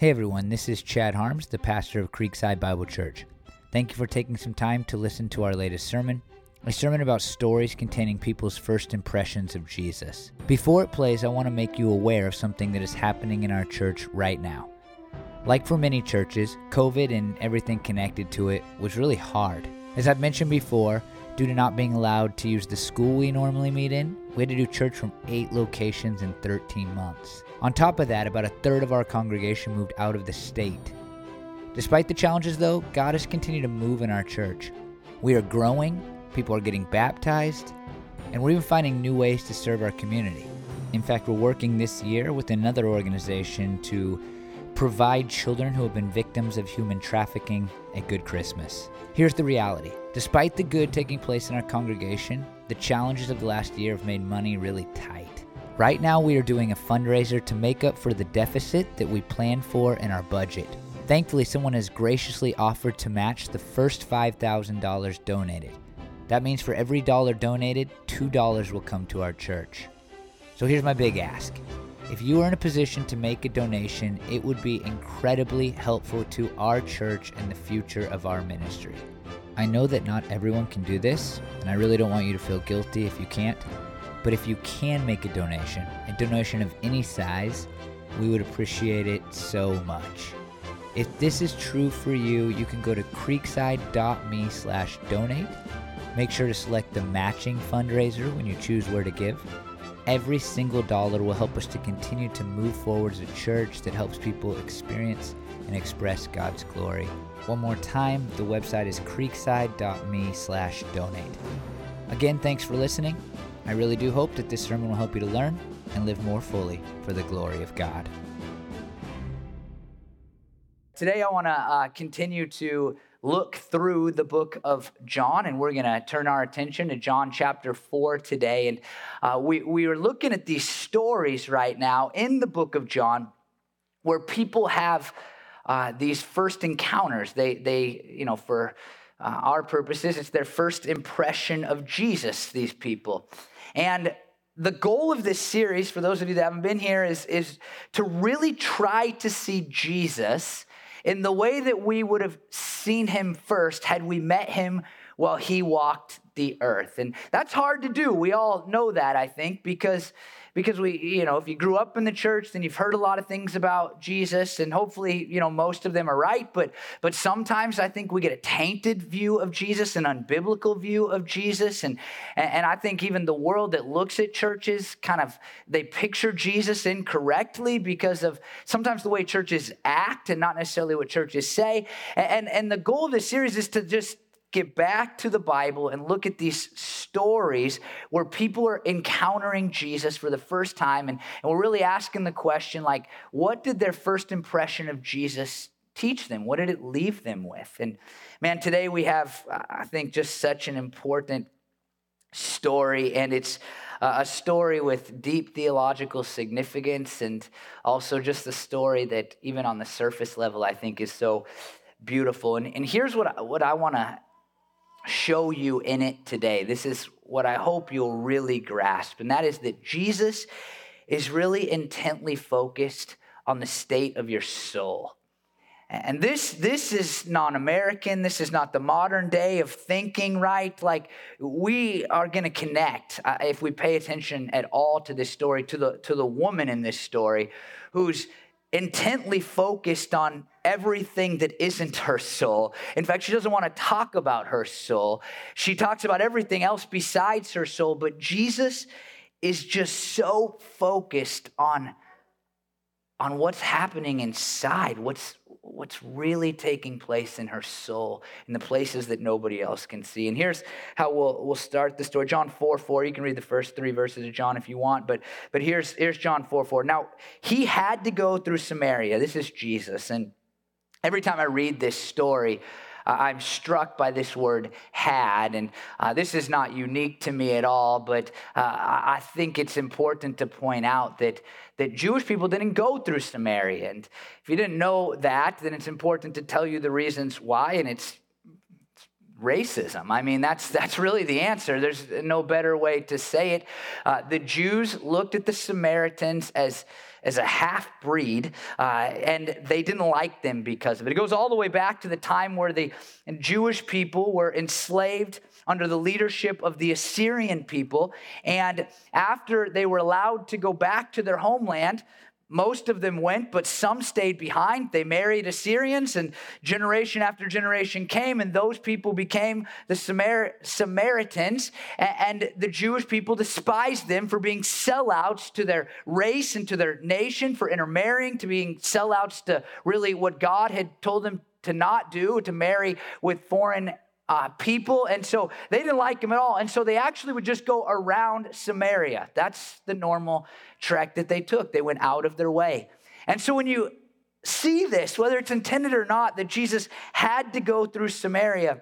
Hey everyone, this is Chad Harms, the pastor of Creekside Bible Church. Thank you for taking some time to listen to our latest sermon, a sermon about stories containing people's first impressions of Jesus. Before it plays, I want to make you aware of something that is happening in our church right now. Like for many churches, COVID and everything connected to it was really hard. As I've mentioned before, due to not being allowed to use the school we normally meet in, we had to do church from eight locations in 13 months. On top of that, about a third of our congregation moved out of the state. Despite the challenges, though, God has continued to move in our church. We are growing, people are getting baptized, and we're even finding new ways to serve our community. In fact, we're working this year with another organization to provide children who have been victims of human trafficking a good Christmas. Here's the reality despite the good taking place in our congregation, the challenges of the last year have made money really tight. Right now, we are doing a fundraiser to make up for the deficit that we planned for in our budget. Thankfully, someone has graciously offered to match the first $5,000 donated. That means for every dollar donated, $2 will come to our church. So here's my big ask. If you are in a position to make a donation, it would be incredibly helpful to our church and the future of our ministry. I know that not everyone can do this, and I really don't want you to feel guilty if you can't. But if you can make a donation, a donation of any size, we would appreciate it so much. If this is true for you, you can go to creekside.me slash donate. Make sure to select the matching fundraiser when you choose where to give. Every single dollar will help us to continue to move forward as a church that helps people experience and express God's glory. One more time, the website is creekside.me slash donate. Again, thanks for listening. I really do hope that this sermon will help you to learn and live more fully for the glory of God. Today, I want to uh, continue to look through the book of John, and we're going to turn our attention to John chapter 4 today. And uh, we, we are looking at these stories right now in the book of John where people have uh, these first encounters. They, they, you know, for uh, our purposes, it's their first impression of Jesus, these people. And the goal of this series, for those of you that haven't been here, is, is to really try to see Jesus in the way that we would have seen him first had we met him while he walked the earth. And that's hard to do. We all know that, I think, because because we, you know, if you grew up in the church, then you've heard a lot of things about Jesus, and hopefully, you know, most of them are right. But but sometimes I think we get a tainted view of Jesus, an unbiblical view of Jesus, and and I think even the world that looks at churches kind of they picture Jesus incorrectly because of sometimes the way churches act and not necessarily what churches say. And and the goal of this series is to just get back to the Bible and look at these stories where people are encountering Jesus for the first time. And, and we're really asking the question like, what did their first impression of Jesus teach them? What did it leave them with? And man, today we have, I think, just such an important story. And it's a story with deep theological significance and also just a story that, even on the surface level, I think is so beautiful. And, and here's what I, what I want to show you in it today. This is what I hope you'll really grasp, and that is that Jesus is really intently focused on the state of your soul. And this, this is non American. This is not the modern day of thinking, right? Like, we are going to connect uh, if we pay attention at all to this story, to the, to the woman in this story who's intently focused on everything that isn't her soul. In fact, she doesn't want to talk about her soul. She talks about everything else besides her soul, but Jesus is just so focused on on what's happening inside, what's what's really taking place in her soul, in the places that nobody else can see. And here's how we'll, we'll start the story. John 4 4. You can read the first three verses of John if you want, but, but here's, here's John 4 4. Now, he had to go through Samaria. This is Jesus. And every time I read this story, uh, I'm struck by this word had, and uh, this is not unique to me at all, but uh, I think it's important to point out that, that Jewish people didn't go through Samaria. And if you didn't know that, then it's important to tell you the reasons why, and it's racism. I mean, that's, that's really the answer. There's no better way to say it. Uh, the Jews looked at the Samaritans as as a half breed, uh, and they didn't like them because of it. It goes all the way back to the time where the Jewish people were enslaved under the leadership of the Assyrian people. And after they were allowed to go back to their homeland, most of them went, but some stayed behind. They married Assyrians, and generation after generation came, and those people became the Samar- Samaritans. And the Jewish people despised them for being sellouts to their race and to their nation, for intermarrying, to being sellouts to really what God had told them to not do, to marry with foreign uh, people. And so they didn't like him at all. And so they actually would just go around Samaria. That's the normal trek that they took. They went out of their way. And so when you see this, whether it's intended or not, that Jesus had to go through Samaria,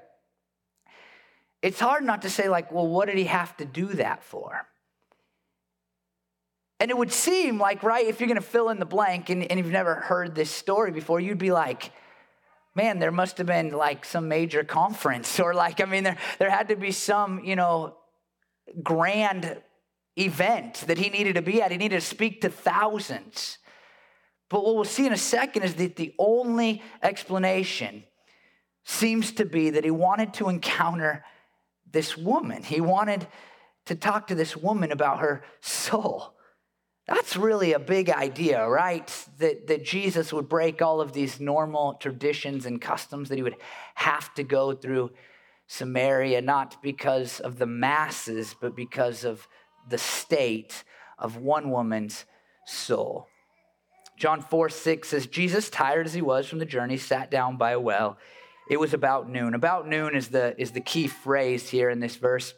it's hard not to say, like, well, what did he have to do that for? And it would seem like, right, if you're going to fill in the blank and, and you've never heard this story before, you'd be like, man, there must have been like some major conference or like, I mean, there, there had to be some, you know, grand event that he needed to be at. He needed to speak to thousands. But what we'll see in a second is that the only explanation seems to be that he wanted to encounter this woman. He wanted to talk to this woman about her soul. That's really a big idea, right? That, that Jesus would break all of these normal traditions and customs, that he would have to go through Samaria, not because of the masses, but because of the state of one woman's soul. John 4 6 says, Jesus, tired as he was from the journey, sat down by a well. It was about noon. About noon is the, is the key phrase here in this verse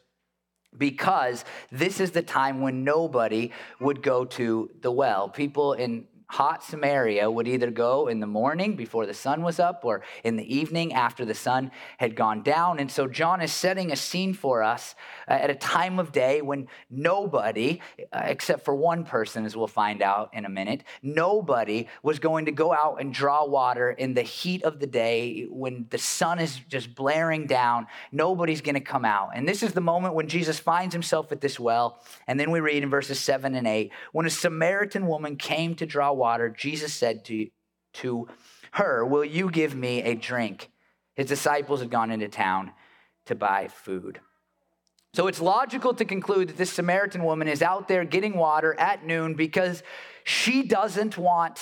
because this is the time when nobody would go to the well. People in hot Samaria would either go in the morning before the sun was up or in the evening after the sun had gone down. And so John is setting a scene for us uh, at a time of day when nobody, uh, except for one person, as we'll find out in a minute, nobody was going to go out and draw water in the heat of the day when the sun is just blaring down. Nobody's going to come out. And this is the moment when Jesus finds himself at this well. And then we read in verses 7 and 8 when a Samaritan woman came to draw water, Jesus said to, to her, Will you give me a drink? His disciples had gone into town to buy food. So it's logical to conclude that this Samaritan woman is out there getting water at noon because she doesn't want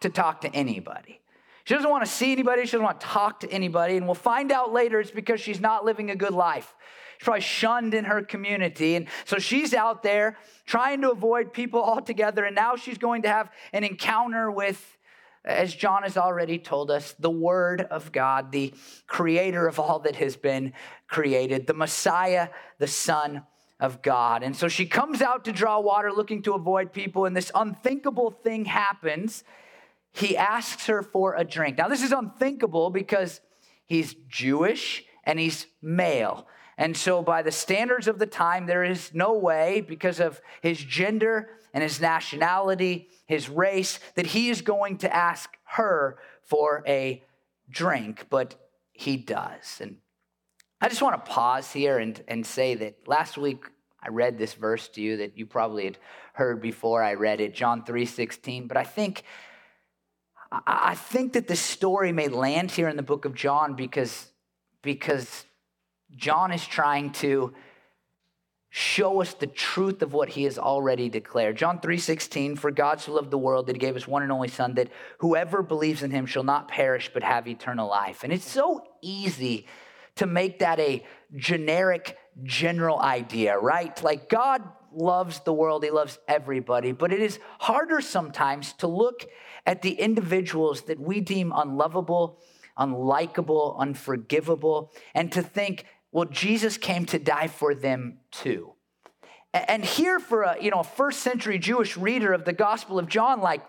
to talk to anybody. She doesn't want to see anybody. She doesn't want to talk to anybody. And we'll find out later it's because she's not living a good life. She's probably shunned in her community. And so she's out there trying to avoid people altogether. And now she's going to have an encounter with, as John has already told us, the Word of God, the creator of all that has been created, the Messiah, the Son of God. And so she comes out to draw water looking to avoid people. And this unthinkable thing happens. He asks her for a drink. Now, this is unthinkable because he's Jewish and he's male. And so, by the standards of the time, there is no way, because of his gender and his nationality, his race, that he is going to ask her for a drink, but he does. And I just want to pause here and, and say that last week I read this verse to you that you probably had heard before I read it, John 3:16. But I think I think that the story may land here in the book of John because, because John is trying to show us the truth of what he has already declared. John 3:16 for God so loved the world that he gave his one and only son that whoever believes in him shall not perish but have eternal life. And it's so easy to make that a generic general idea, right? Like God loves the world, he loves everybody, but it is harder sometimes to look at the individuals that we deem unlovable, unlikable, unforgivable and to think well, Jesus came to die for them too. And here for a you know a first century Jewish reader of the Gospel of John, like,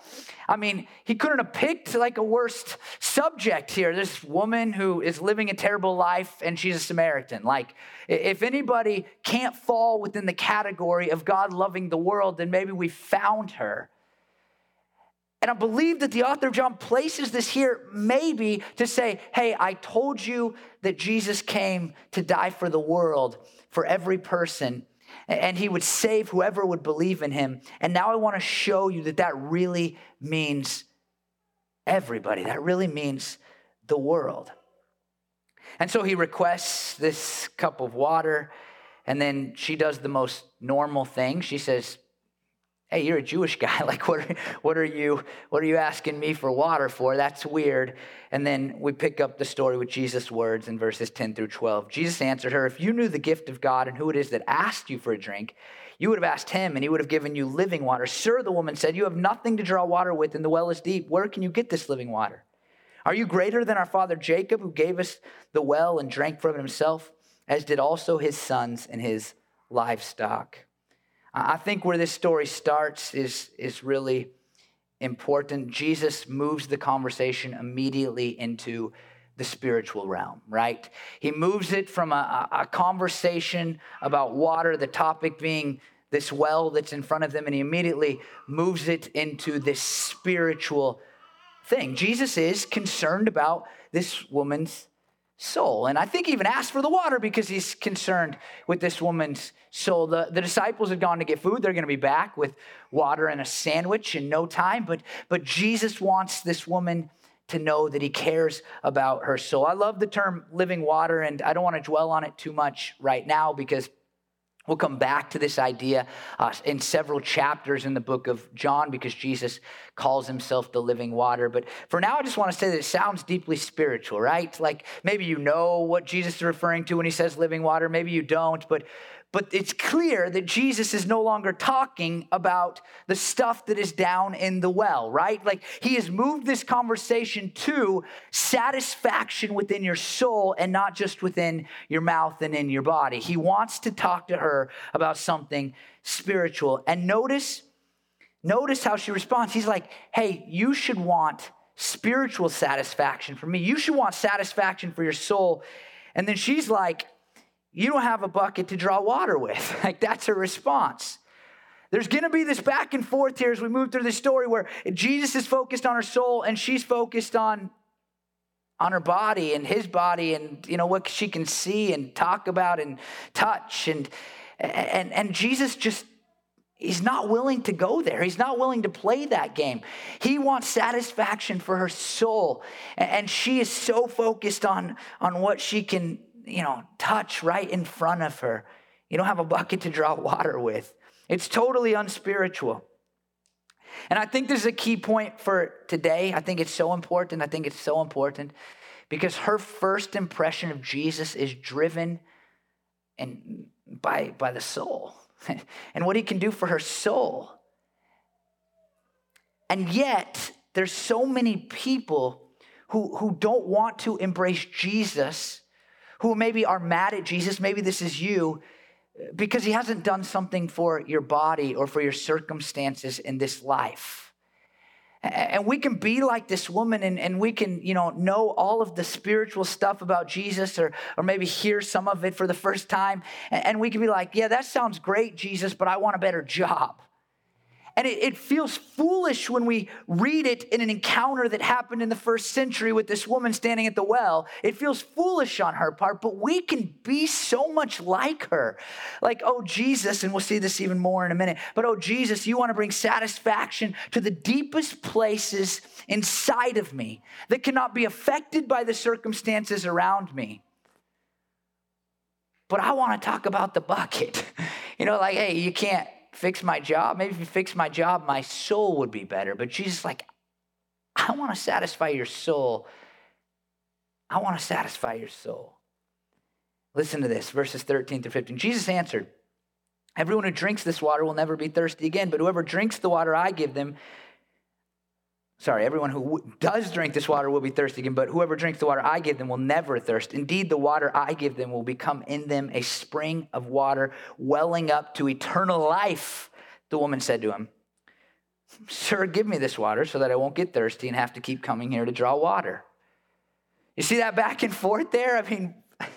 I mean, he couldn't have picked like a worst subject here. This woman who is living a terrible life and she's a Samaritan. Like, if anybody can't fall within the category of God loving the world, then maybe we found her. And I believe that the author of John places this here maybe to say, hey, I told you that Jesus came to die for the world, for every person. and he would save whoever would believe in him. And now I want to show you that that really means everybody. That really means the world. And so he requests this cup of water, and then she does the most normal thing. She says, hey you're a jewish guy like what are, what are you what are you asking me for water for? That's weird. And then we pick up the story with jesus words in verses 10 through 12 jesus answered her if you knew the gift of god and who it is that asked you for a drink you would have asked him and he would have given you living water. Sir the woman said you have nothing to draw water with and the well is deep. Where can you get this living water? Are you greater than our father jacob who gave us the well and drank from it himself as did also his sons and his livestock I think where this story starts is, is really important. Jesus moves the conversation immediately into the spiritual realm, right? He moves it from a, a, conversation about water, the topic being this well that's in front of them, and he immediately moves it into this spiritual thing. Jesus is concerned about this woman's soul. And I think he even asked for the water because he's concerned with this woman's soul. The, the disciples had gone to get food. They're going to be back with water and a sandwich in no time. But, but Jesus wants this woman to know that he cares about her soul. I love the term living water, and I don't want to dwell on it too much right now because We'll come back to this idea uh, in several chapters in the book of John because Jesus calls himself the living water. But for now, I just want to say that it sounds deeply spiritual, right? Like maybe you know what Jesus is referring to when he says living water, maybe you don't, but but it's clear that Jesus is no longer talking about the stuff that is down in the well, right? Like he has moved this conversation to satisfaction within your soul and not just within your mouth and in your body. He wants to talk to her about something spiritual. And notice, notice how she responds. He's like, hey, you should want spiritual satisfaction for me. You should want satisfaction for your soul. And then she's like, you don't have a bucket to draw water with. like that's her response. There's going to be this back and forth here as we move through the story where Jesus is focused on her soul and she's focused on on her body and his body and you know what she can see and talk about and touch and and and Jesus just he's not willing to go there. He's not willing to play that game. He wants satisfaction for her soul and she is so focused on on what she can you know, touch right in front of her. You don't have a bucket to draw water with. It's totally unspiritual. And I think this is a key point for today. I think it's so important. I think it's so important because her first impression of Jesus is driven and by, by the soul and what he can do for her soul. And yet, there's so many people who, who don't want to embrace Jesus who maybe are mad at Jesus, maybe this is you, because he hasn't done something for your body or for your circumstances in this life. And we can be like this woman and, and we can, you know, know all of the spiritual stuff about Jesus or, or maybe hear some of it for the first time. And we can be like, yeah, that sounds great, Jesus, but I want a better job. And it, it, feels foolish when we read it in an encounter that happened in the first century with this woman standing at the well. It feels foolish on her part, but we can be so much like her. Like, oh, Jesus, and we'll see this even more in a minute, but oh, Jesus, you want to bring satisfaction to the deepest places inside of me that cannot be affected by the circumstances around me. But I want to talk about the bucket. You know, like, hey, you can't fix my job. Maybe if you fix my job, my soul would be better. But Jesus, like, I want to satisfy your soul. I want to satisfy your soul. Listen to this, verses 13 through 15. Jesus answered, Everyone who drinks this water will never be thirsty again, but whoever drinks the water I give them Sorry, everyone who does drink this water will be thirsty again, but whoever drinks the water I give them will never thirst. Indeed, the water I give them will become in them a spring of water welling up to eternal life. The woman said to him, Sir, give me this water so that I won't get thirsty and have to keep coming here to draw water. You see that back and forth there? I mean,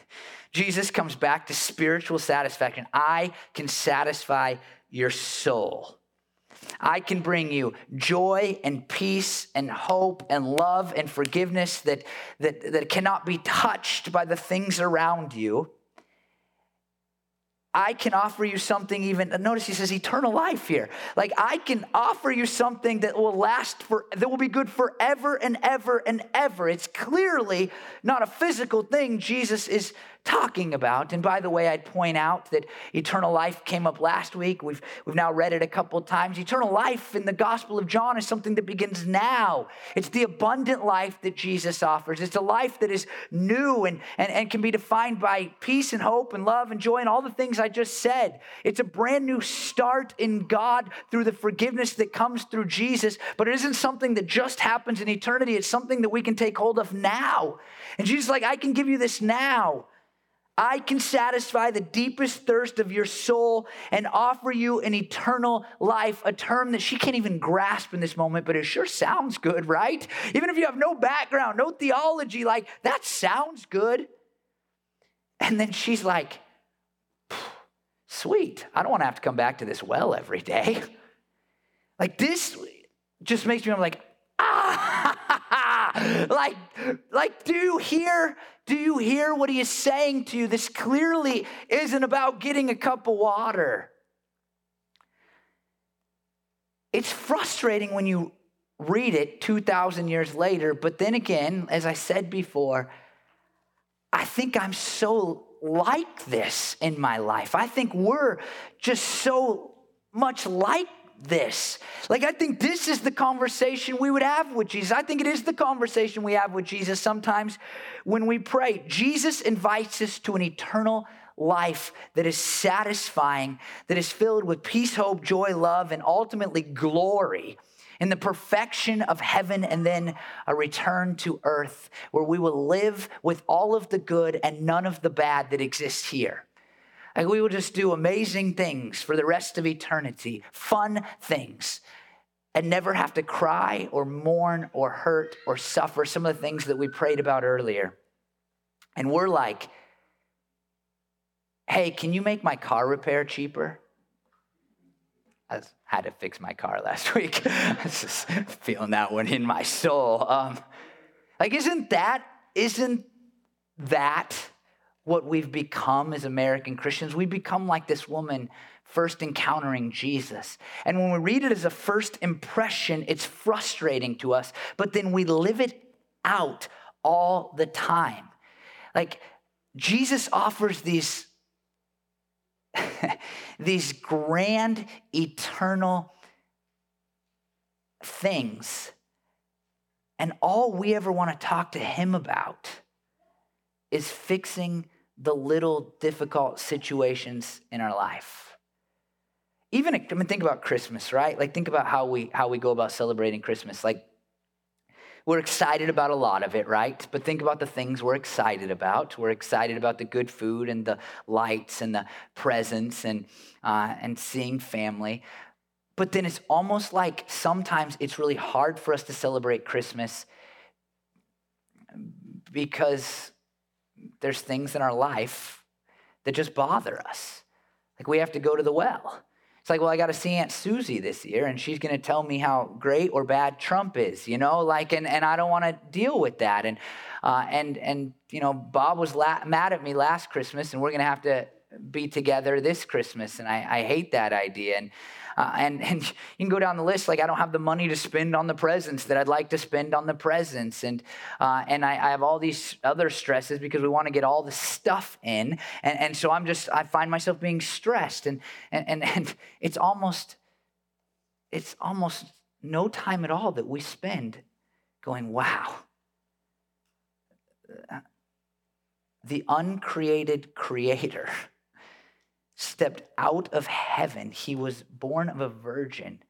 Jesus comes back to spiritual satisfaction. I can satisfy your soul. I can bring you joy and peace and hope and love and forgiveness that, that, that cannot be touched by the things around you. I can offer you something even, notice he says eternal life here. Like I can offer you something that will last for, that will be good forever and ever and ever. It's clearly not a physical thing Jesus is talking about. And by the way, I'd point out that eternal life came up last week. We've, we've now read it a couple times. Eternal life in the Gospel of John is something that begins now. It's the abundant life that Jesus offers. It's a life that is new and, and, and can be defined by peace and hope and love and joy and all the things I just said. It's a brand new start in God through the forgiveness that comes through Jesus, but it isn't something that just happens in eternity. It's something that we can take hold of now. And Jesus like, I can give you this now. I can satisfy the deepest thirst of your soul and offer you an eternal life, a term that she can't even grasp in this moment, but it sure sounds good, right? Even if you have no background, no theology, like that sounds good. And then she's like, sweet, I don't want to have to come back to this well every day. Like this just makes me, I'm like, ah, like, like, do you hear do you hear what he is saying to you? This clearly isn't about getting a cup of water. It's frustrating when you read it 2,000 years later, but then again, as I said before, I think I'm so like this in my life. I think we're just so much like this. Like, I think this is the conversation we would have with Jesus. I think it is the conversation we have with Jesus sometimes when we pray. Jesus invites us to an eternal life that is satisfying, that is filled with peace, hope, joy, love, and ultimately glory in the perfection of heaven and then a return to earth where we will live with all of the good and none of the bad that exists here. And we will just do amazing things for the rest of eternity, fun things, and never have to cry or mourn or hurt or suffer some of the things that we prayed about earlier. And we're like, hey, can you make my car repair cheaper? I had to fix my car last week. I was just feeling that one in my soul. Um, like, isn't that, isn't that what we've become as American Christians. We become like this woman first encountering Jesus. And when we read it as a first impression, it's frustrating to us, but then we live it out all the time. Like Jesus offers these these grand eternal things. And all we ever want to talk to him about is fixing the little difficult situations in our life. Even, I mean, think about Christmas, right? Like, think about how we, how we go about celebrating Christmas. Like, we're excited about a lot of it, right? But think about the things we're excited about. We're excited about the good food and the lights and the presents and, uh, and seeing family. But then it's almost like sometimes it's really hard for us to celebrate Christmas because there's things in our life that just bother us. Like we have to go to the well. It's like, well, I got to see Aunt Susie this year, and she's going to tell me how great or bad Trump is, you know, like, and, and I don't want to deal with that. And, uh, and, and, you know, Bob was la- mad at me last Christmas, and we're going to have to be together this Christmas. And I, I hate that idea. And, uh, and, and you can go down the list like, I don't have the money to spend on the presents that I'd like to spend on the presents. And, uh, and I, I, have all these other stresses because we want to get all the stuff in. And, and so I'm just, I find myself being stressed. And, and, and, and it's almost, it's almost no time at all that we spend going, wow. The uncreated creator stepped out of heaven. He was born of a virgin.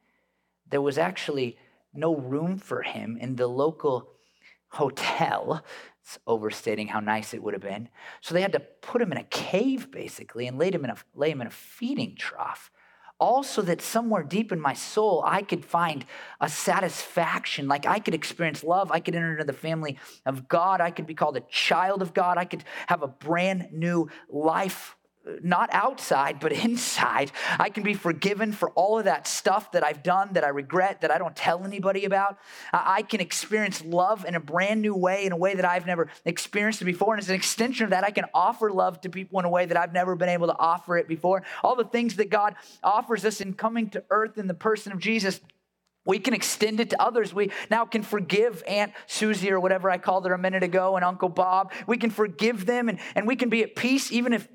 There was actually no room for him in the local hotel. It's overstating how nice it would have been. So they had to put him in a cave, basically, and laid him in a, lay him in a feeding trough. Also, that somewhere deep in my soul, I could find a satisfaction. Like I could experience love. I could enter into the family of God. I could be called a child of God. I could have a brand new life not outside, but inside. I can be forgiven for all of that stuff that I've done that I regret, that I don't tell anybody about. I can experience love in a brand new way, in a way that I've never experienced it before. And as an extension of that, I can offer love to people in a way that I've never been able to offer it before. All the things that God offers us in coming to earth in the person of Jesus. We can extend it to others. We now can forgive Aunt Susie or whatever I called her a minute ago and Uncle Bob. We can forgive them and, and we can be at peace even if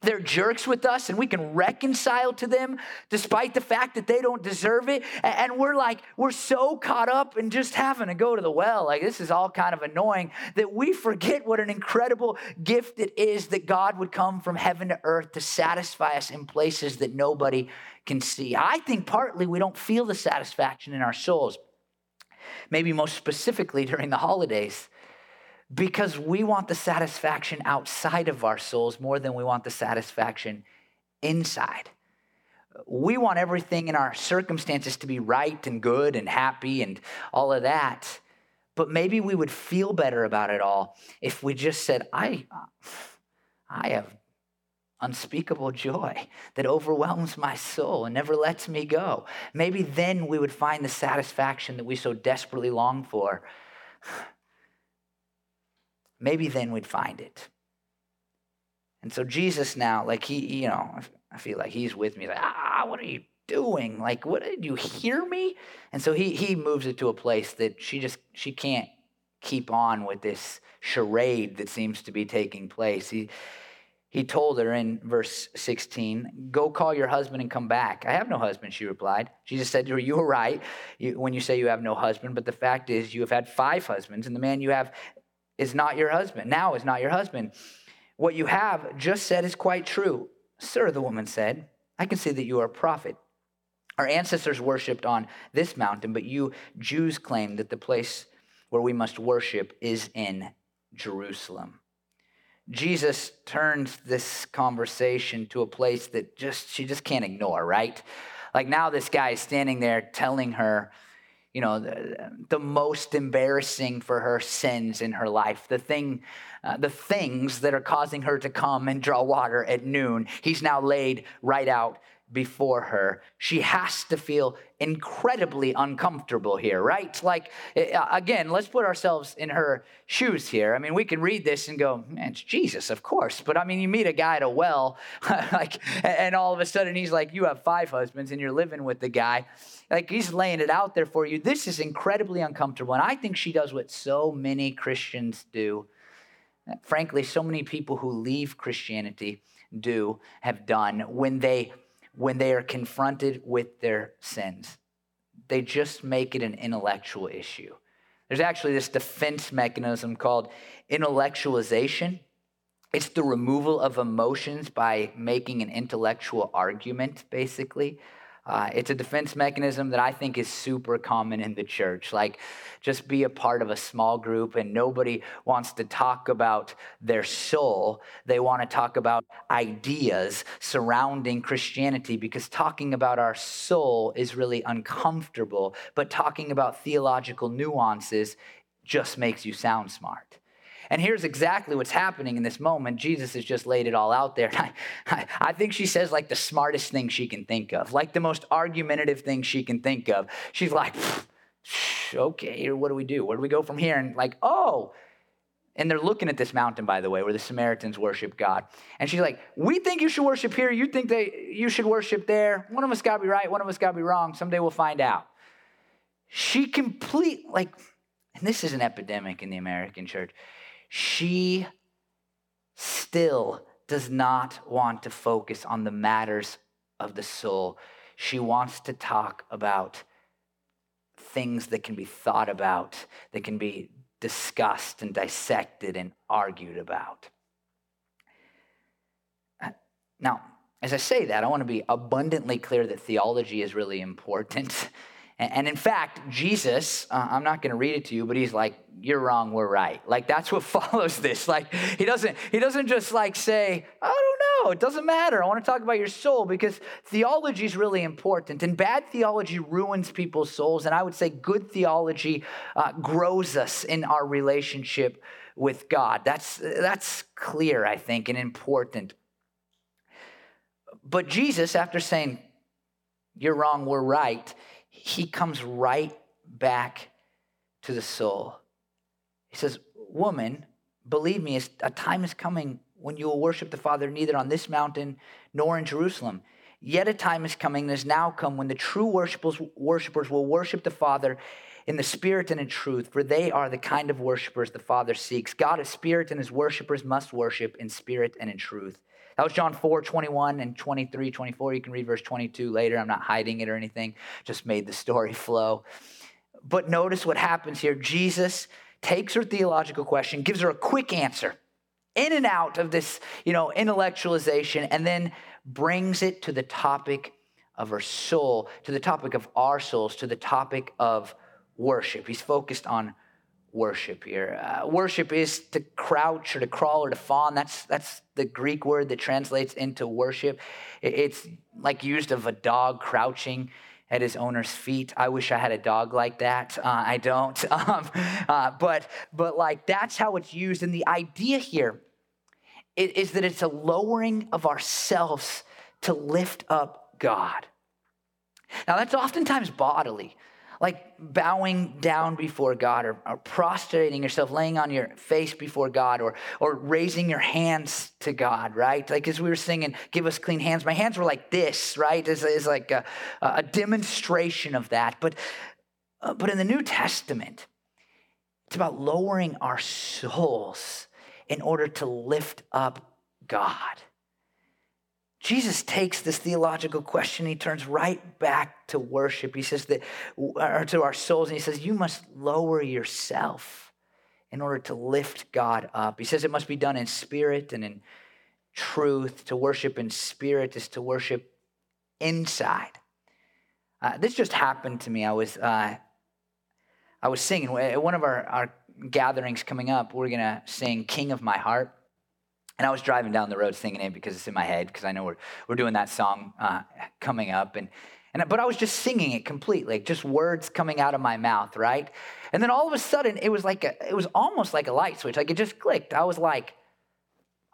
they're jerks with us and we can reconcile to them despite the fact that they don't deserve it. And we're like, we're so caught up in just having to go to the well. Like, this is all kind of annoying that we forget what an incredible gift it is that God would come from heaven to earth to satisfy us in places that nobody can see. I think partly we don't feel the satisfaction in our souls, maybe most specifically during the holidays because we want the satisfaction outside of our souls more than we want the satisfaction inside. We want everything in our circumstances to be right and good and happy and all of that. But maybe we would feel better about it all if we just said, I, I have unspeakable joy that overwhelms my soul and never lets me go. Maybe then we would find the satisfaction that we so desperately long for maybe then we'd find it. And so Jesus now, like he, you know, I feel like he's with me, like, ah, what are you doing? Like, what did you hear me? And so he he moves it to a place that she just she can't keep on with this charade that seems to be taking place. He he told her in verse 16, Go call your husband and come back. I have no husband, she replied. Jesus said to her, You are right when you say you have no husband, but the fact is you have had five husbands, and the man you have is not your husband. Now is not your husband. What you have just said is quite true. Sir, the woman said, I can see that you are a prophet. Our ancestors worshiped on this mountain, but you Jews claim that the place where we must worship is in Jerusalem. Jesus turns this conversation to a place that just she just can't ignore, right? Like now this guy is standing there telling her you know, the, the most embarrassing for her sins in her life, the thing, uh, the things that are causing her to come and draw water at noon. He's now laid right out before her. She has to feel incredibly uncomfortable here, right? Like, eh, uh, again, let's put ourselves in her shoes here. I mean, we can read this and go, man, it's Jesus, of course. But I mean, you meet a guy at a well, like, and all of a sudden he's like, you have five husbands and you're living with the guy. Like, he's laying it out there for you. This is incredibly uncomfortable. And I think she does what so many Christians do. Frankly, so many people who leave Christianity do, have done when they when they are confronted with their sins. They just make it an intellectual issue. There's actually this defense mechanism called intellectualization. It's the removal of emotions by making an intellectual argument, basically. Uh, it's a defense mechanism that I think is super common in the church. Like, just be a part of a small group, and nobody wants to talk about their soul. They want to talk about ideas surrounding Christianity because talking about our soul is really uncomfortable, but talking about theological nuances just makes you sound smart. And here's exactly what's happening in this moment. Jesus has just laid it all out there. I, I, I, think she says like the smartest thing she can think of, like the most argumentative thing she can think of. She's like, okay, what do we do? Where do we go from here? And like, oh, and they're looking at this mountain, by the way, where the Samaritans worship God. And she's like, We think you should worship here. You think that you should worship there. One of us got to be right. One of us got to be wrong. Someday we'll find out. She complete, like, and this is an epidemic in the American church she still does not want to focus on the matters of the soul. She wants to talk about things that can be thought about, that can be discussed and dissected and argued about. Now, as I say that, I want to be abundantly clear that theology is really important. And in fact, Jesus, uh, I'm not going to read it to you, but he's like, "You're wrong, we're right." Like that's what follows this. Like he doesn't he doesn't just like say, "I don't know, it doesn't matter. I want to talk about your soul because theology is really important, and bad theology ruins people's souls, and I would say good theology uh, grows us in our relationship with God. That's that's clear, I think, and important. But Jesus, after saying, You're wrong, we're right, he comes right back to the soul. He says, Woman, believe me, a time is coming when you will worship the Father neither on this mountain nor in Jerusalem. Yet a time is coming and has now come when the true worshipers, will worship the Father in the spirit and in truth, for they are the kind of worshipers the Father seeks. God is spirit, and his worshipers must worship in spirit and in truth. That was John 4, 21 and 23, 24. You can read verse 22 later. I'm not hiding it or anything, just made the story flow. But notice what happens here. Jesus takes her theological question, gives her a quick answer, in and out of this, you know, intellectualization, and then brings it to the topic of her soul, to the topic of our souls, to the topic of worship. He's focused on worship here. Uh, worship is to crouch or to crawl or to fawn. That's that's the Greek word that translates into worship. It's like used of a dog crouching at his owner's feet. I wish I had a dog like that. Uh, I don't. Um, uh, but but like that's how it's used. And the idea here is, is that it's a lowering of ourselves to lift up God. Now that's oftentimes bodily like bowing down before God or, or, prostrating yourself, laying on your face before God or, or raising your hands to God, right? Like as we were singing, Give Us Clean Hands, my hands were like this, right? It's like a, a, demonstration of that. But, uh, but in the New Testament, it's about lowering our souls in order to lift up God. Jesus takes this theological question, he turns right back to worship. He says that, or to our souls, and he says, You must lower yourself in order to lift God up. He says it must be done in spirit and in truth. To worship in spirit is to worship inside. Uh, this just happened to me. I was, uh, I was singing at one of our, our gatherings coming up. We're gonna sing "King of My Heart." And I was driving down the road singing it because it's in my head, because I know we're, we're doing that song uh, coming up. And, and, but I was just singing it completely, just words coming out of my mouth, right? And then all of a sudden, it was like, a, it was almost like a light switch. Like it just clicked. I was like,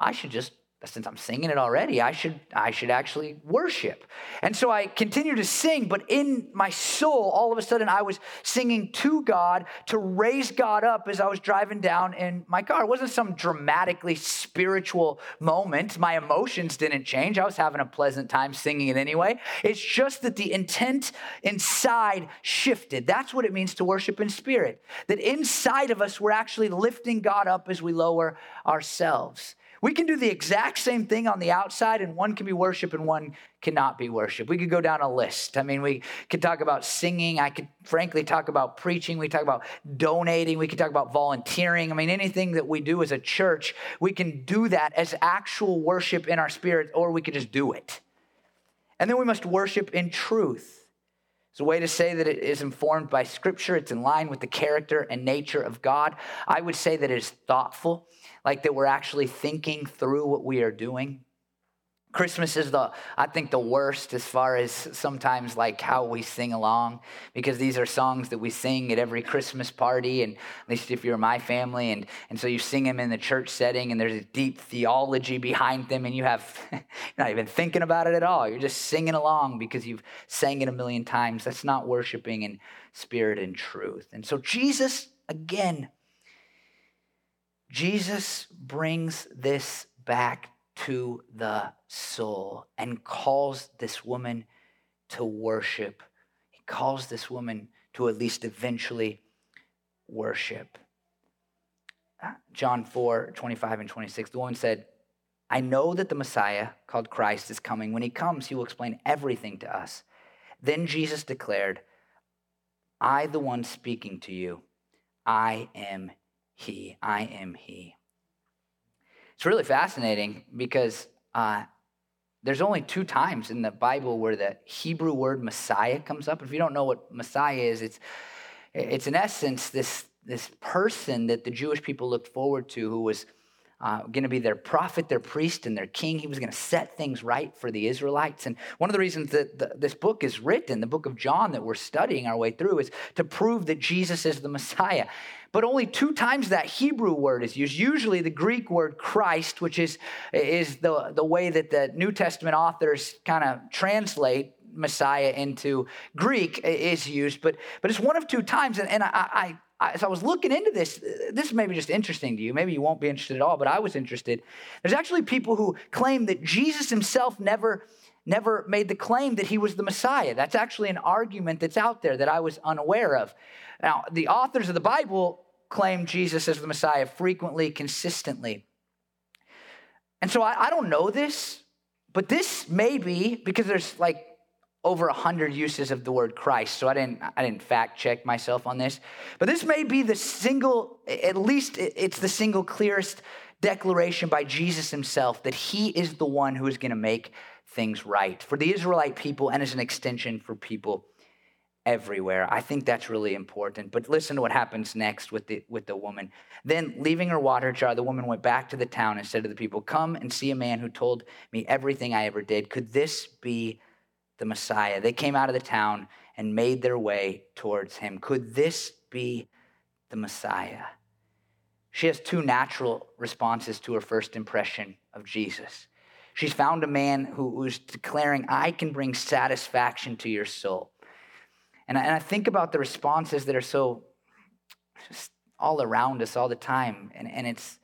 I should just since I'm singing it already, I should I should actually worship. And so I continued to sing, but in my soul, all of a sudden I was singing to God to raise God up as I was driving down in my car. It wasn't some dramatically spiritual moment. My emotions didn't change. I was having a pleasant time singing it anyway. It's just that the intent inside shifted. That's what it means to worship in spirit. That inside of us we're actually lifting God up as we lower ourselves. We can do the exact same thing on the outside, and one can be worship and one cannot be worship. We could go down a list. I mean, we could talk about singing. I could frankly talk about preaching. We talk about donating. We could talk about volunteering. I mean, anything that we do as a church, we can do that as actual worship in our spirit, or we could just do it. And then we must worship in truth. It's a way to say that it is informed by Scripture. It's in line with the character and nature of God. I would say that it is thoughtful like that we're actually thinking through what we are doing. Christmas is the, I think, the worst as far as sometimes like how we sing along, because these are songs that we sing at every Christmas party, and at least if you're my family, and, and so you sing them in the church setting, and there's a deep theology behind them, and you have, you're not even thinking about it at all. You're just singing along because you've sang it a million times. That's not worshiping in spirit and truth. And so Jesus, again, Jesus brings this back to the soul and calls this woman to worship. He calls this woman to at least eventually worship. Uh, John 4 25 and 26, the woman said, I know that the Messiah, called Christ, is coming. When he comes, he will explain everything to us. Then Jesus declared, I, the one speaking to you, I am he. I am He. It's really fascinating because uh, there's only two times in the Bible where the Hebrew word Messiah comes up. If you don't know what Messiah is, it's, it's in essence this, this person that the Jewish people looked forward to who was uh, going to be their prophet, their priest, and their king. He was going to set things right for the Israelites. And one of the reasons that the, this book is written, the book of John that we're studying our way through, is to prove that Jesus is the Messiah. But only two times that Hebrew word is used. Usually the Greek word Christ, which is, is the, the way that the New Testament authors kind of translate Messiah into Greek is used, but but it's one of two times. And, and I, I, I, as I was looking into this, this may be just interesting to you. Maybe you won't be interested at all, but I was interested. There's actually people who claim that Jesus himself never never made the claim that he was the Messiah. That's actually an argument that's out there that I was unaware of. Now, the authors of the Bible claim Jesus as the Messiah frequently, consistently. And so I, I don't know this, but this may be because there's like over a hundred uses of the word Christ. So I didn't, I didn't fact check myself on this. But this may be the single, at least it's the single clearest declaration by Jesus himself that he is the one who is going to make things right for the Israelite people and as an extension for people everywhere. I think that's really important. But listen to what happens next with the with the woman. Then leaving her water jar, the woman went back to the town and said to the people, "Come and see a man who told me everything I ever did. Could this be the Messiah. They came out of the town and made their way towards him. Could this be the Messiah? She has two natural responses to her first impression of Jesus. She's found a man who, who's declaring, I can bring satisfaction to your soul. And I, and I think about the responses that are so just all around us all the time. And, and it's,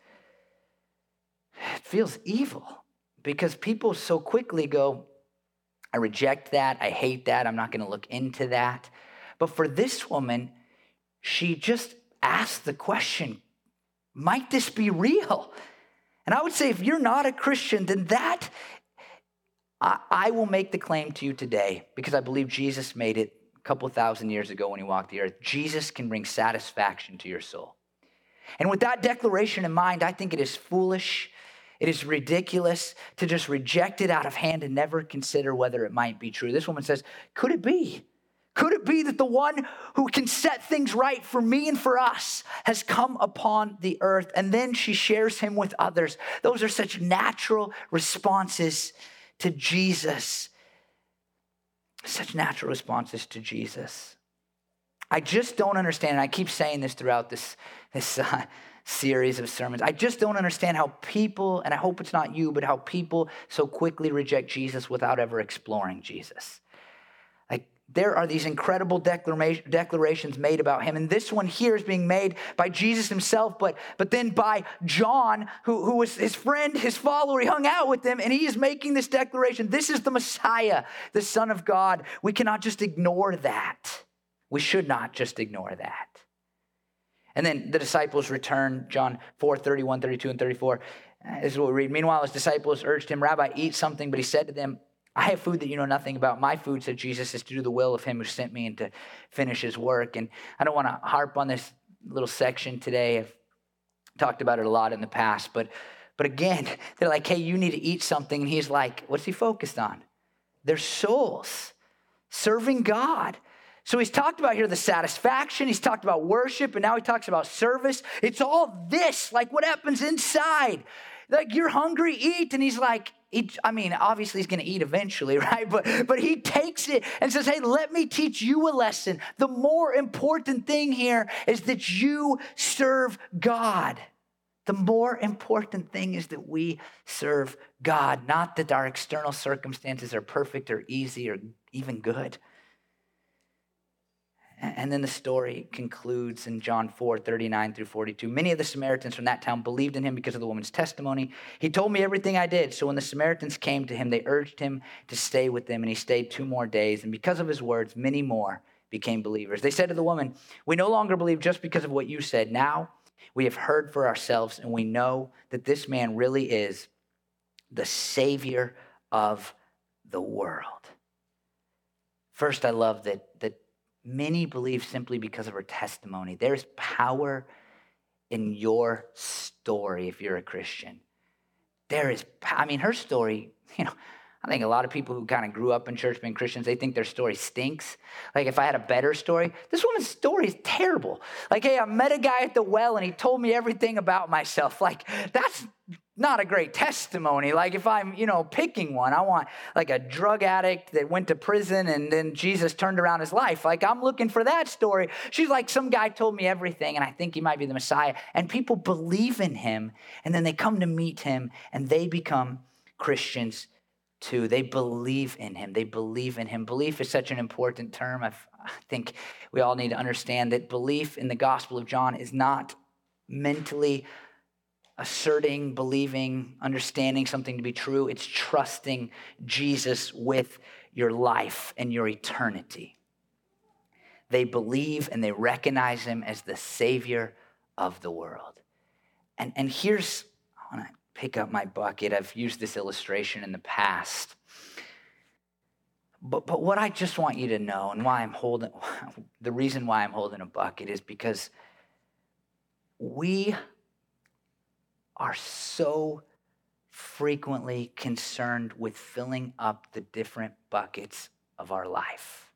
it feels evil because people so quickly go, I reject that. I hate that. I'm not going to look into that. But for this woman, she just asked the question might this be real? And I would say, if you're not a Christian, then that, I, I will make the claim to you today because I believe Jesus made it a couple thousand years ago when he walked the earth. Jesus can bring satisfaction to your soul. And with that declaration in mind, I think it is foolish it is ridiculous to just reject it out of hand and never consider whether it might be true. This woman says, Could it be? Could it be that the one who can set things right for me and for us has come upon the earth? And then she shares him with others. Those are such natural responses to Jesus. Such natural responses to Jesus. I just don't understand, and I keep saying this throughout this, this uh, series of sermons. I just don't understand how people, and I hope it's not you, but how people so quickly reject Jesus without ever exploring Jesus. Like there are these incredible declarations made about him, and this one here is being made by Jesus himself, but but then by John, who, who was his friend, his follower. He hung out with him, and he is making this declaration. This is the Messiah, the Son of God. We cannot just ignore that. We should not just ignore that. And then the disciples return, John 4 31, 32, and 34. This is what we read. Meanwhile, his disciples urged him, Rabbi, eat something. But he said to them, I have food that you know nothing about. My food, said Jesus, is to do the will of him who sent me and to finish his work. And I don't want to harp on this little section today. I've talked about it a lot in the past. But, but again, they're like, hey, you need to eat something. And he's like, what's he focused on? Their souls, serving God. So he's talked about here the satisfaction, he's talked about worship, and now he talks about service. It's all this, like what happens inside. Like you're hungry, eat. And he's like, he, I mean, obviously he's going to eat eventually, right? But but he takes it and says, "Hey, let me teach you a lesson. The more important thing here is that you serve God. The more important thing is that we serve God, not that our external circumstances are perfect or easy or even good." And then the story concludes in John 4 39 through 42. Many of the Samaritans from that town believed in him because of the woman's testimony. He told me everything I did. So when the Samaritans came to him, they urged him to stay with them, and he stayed two more days. And because of his words, many more became believers. They said to the woman, We no longer believe just because of what you said. Now we have heard for ourselves, and we know that this man really is the Savior of the world. First, I love that, that Many believe simply because of her testimony. There's power in your story if you're a Christian. There is, I mean, her story, you know, I think a lot of people who kind of grew up in church being Christians, they think their story stinks. Like if I had a better story, this woman's story is terrible. Like, hey, I met a guy at the well and he told me everything about myself. Like, that's not a great testimony. Like if I'm, you know, picking one, I want like a drug addict that went to prison and then Jesus turned around his life. Like I'm looking for that story. She's like, some guy told me everything and I think he might be the Messiah. And people believe in him and then they come to meet him and they become Christians too. They believe in him. They believe in him. Belief is such an important term. I've, i think we all need to understand that belief in the Gospel of John is not mentally asserting, believing, understanding something to be true. It's trusting Jesus with your life and your eternity. They believe and they recognize him as the Savior of the world. And, and here's, I want to pick up my bucket. I've used this illustration in the past. But, but what I just want you to know, and why I'm holding, the reason why I'm holding a bucket is because we are so frequently concerned with filling up the different buckets of our life.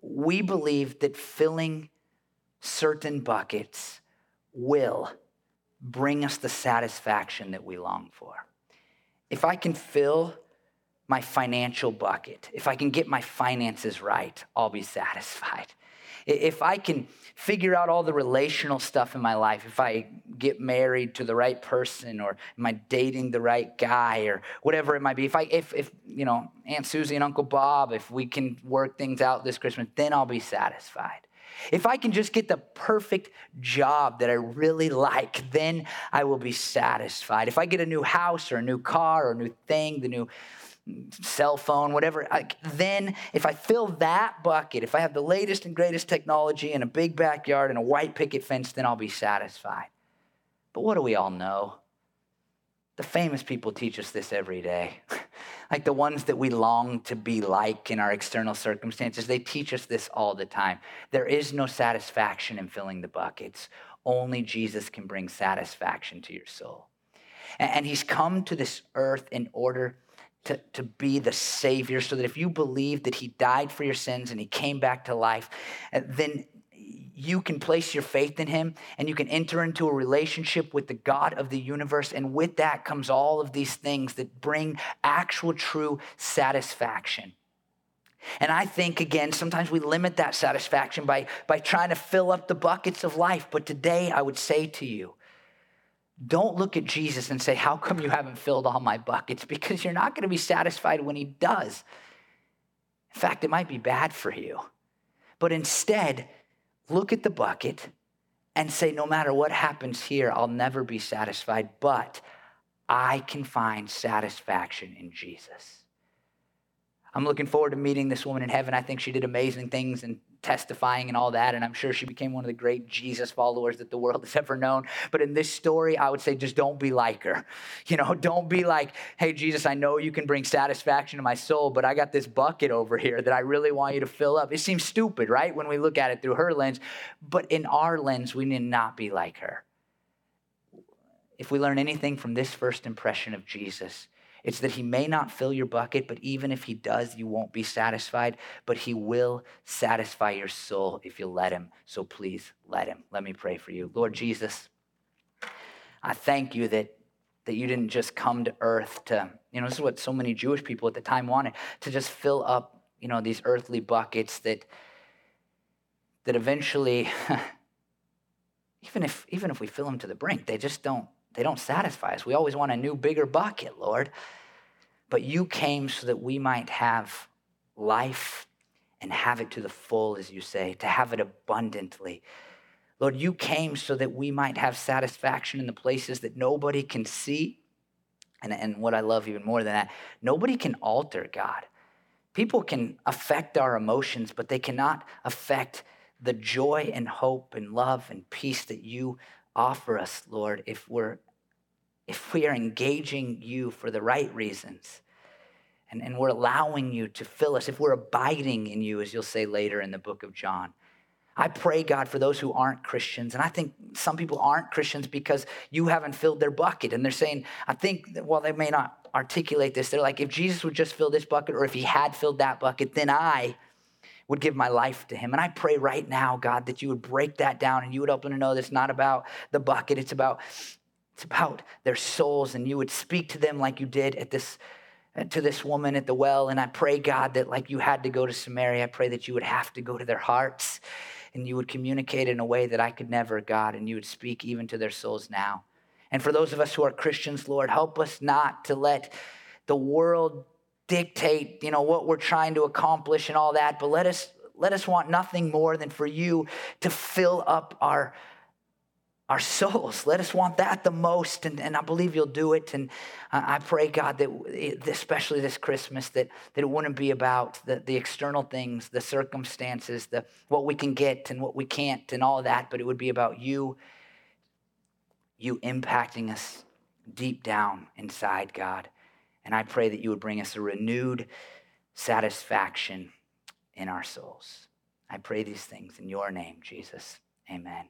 We believe that filling certain buckets will bring us the satisfaction that we long for. If I can fill my financial bucket, if I can get my finances right, I'll be satisfied. If I can figure out all the relational stuff in my life, if I get married to the right person or am I dating the right guy or whatever it might be, if I if if you know Aunt Susie and Uncle Bob, if we can work things out this Christmas, then I'll be satisfied. If I can just get the perfect job that I really like, then I will be satisfied. If I get a new house or a new car or a new thing, the new cell phone, whatever, I, then if I fill that bucket, if I have the latest and greatest technology and a big backyard and a white picket fence, then I'll be satisfied. But what do we all know? The famous people teach us this every day. like the ones that we long to be like in our external circumstances, they teach us this all the time. There is no satisfaction in filling the buckets. Only Jesus can bring satisfaction to your soul. And he's come to this earth in order to, to be the Savior, so that if you believe that He died for your sins and He came back to life, uh, then you can place your faith in him and you can enter into a relationship with the God of the universe. And with that comes all of these things that bring actual true satisfaction. And I think, again, sometimes we limit that satisfaction by, by trying to fill up the buckets of life. But today, I would say to you, don't look at Jesus and say, How come you haven't filled all my buckets? Because you're not going to be satisfied when he does. In fact, it might be bad for you. But instead, look at the bucket and say, no matter what happens here, I'll never be satisfied, but I can find satisfaction in Jesus. I'm looking forward to meeting this woman in heaven. I think she did amazing things and testifying and all that. And I'm sure she became one of the great Jesus followers that the world has ever known. But in this story, I would say just don't be like her. You know, don't be like, hey, Jesus, I know you can bring satisfaction to my soul, but I got this bucket over here that I really want you to fill up. It seems stupid, right? When we look at it through her lens. But in our lens, we need not be like her. If we learn anything from this first impression of Jesus, it's that he may not fill your bucket, but even if he does, you won't be satisfied. But he will satisfy your soul if you let him. So please let him. Let me pray for you. Lord Jesus, I thank you that, that you didn't just come to earth to, you know, this is what so many Jewish people at the time wanted, to just fill up, you know, these earthly buckets that that eventually even if even if we fill them to the brink, they just don't they don't satisfy us. We always want a new, bigger bucket, Lord. But you came so that we might have life and have it to the full, as you say, to have it abundantly. Lord, you came so that we might have satisfaction in the places that nobody can see. And, and what I love even more than that, nobody can alter God. People can affect our emotions, but they cannot affect the joy and hope and love and peace that you offer us, Lord, if we're if we are engaging you for the right reasons and, and we're allowing you to fill us, if we're abiding in you, as you'll say later in the book of John. I pray, God, for those who aren't Christians. And I think some people aren't Christians because you haven't filled their bucket. And they're saying, I think, that, they may not articulate this. They're like, if Jesus would just fill this bucket, or if he had filled that bucket, then I would give my life to him. And I pray right now, God, that you would break that down and you would help them to know that it's not about the bucket, it's about it's about their souls, and you would speak to them like you did at this to this woman at the well. And I pray, God, that like you had to go to Samaria, I pray that you would have to go to their hearts and you would communicate in a way that I could never, God, and you would speak even to their souls now. And for those of us who are Christians, Lord, help us not to let the world dictate, you know, what we're trying to accomplish and all that, but let us let us want nothing more than for you to fill up our our souls. Let us want that the most, and, and I believe you'll do it. And I, I pray, God, that especially this Christmas, that, that it wouldn't be about the, the external things, the circumstances, the what we can get and what we can't, and all that, but it would be about you, you impacting us deep down inside, God. And I pray that you would bring us a renewed satisfaction in our souls. I pray these things in your name, Jesus. Amen.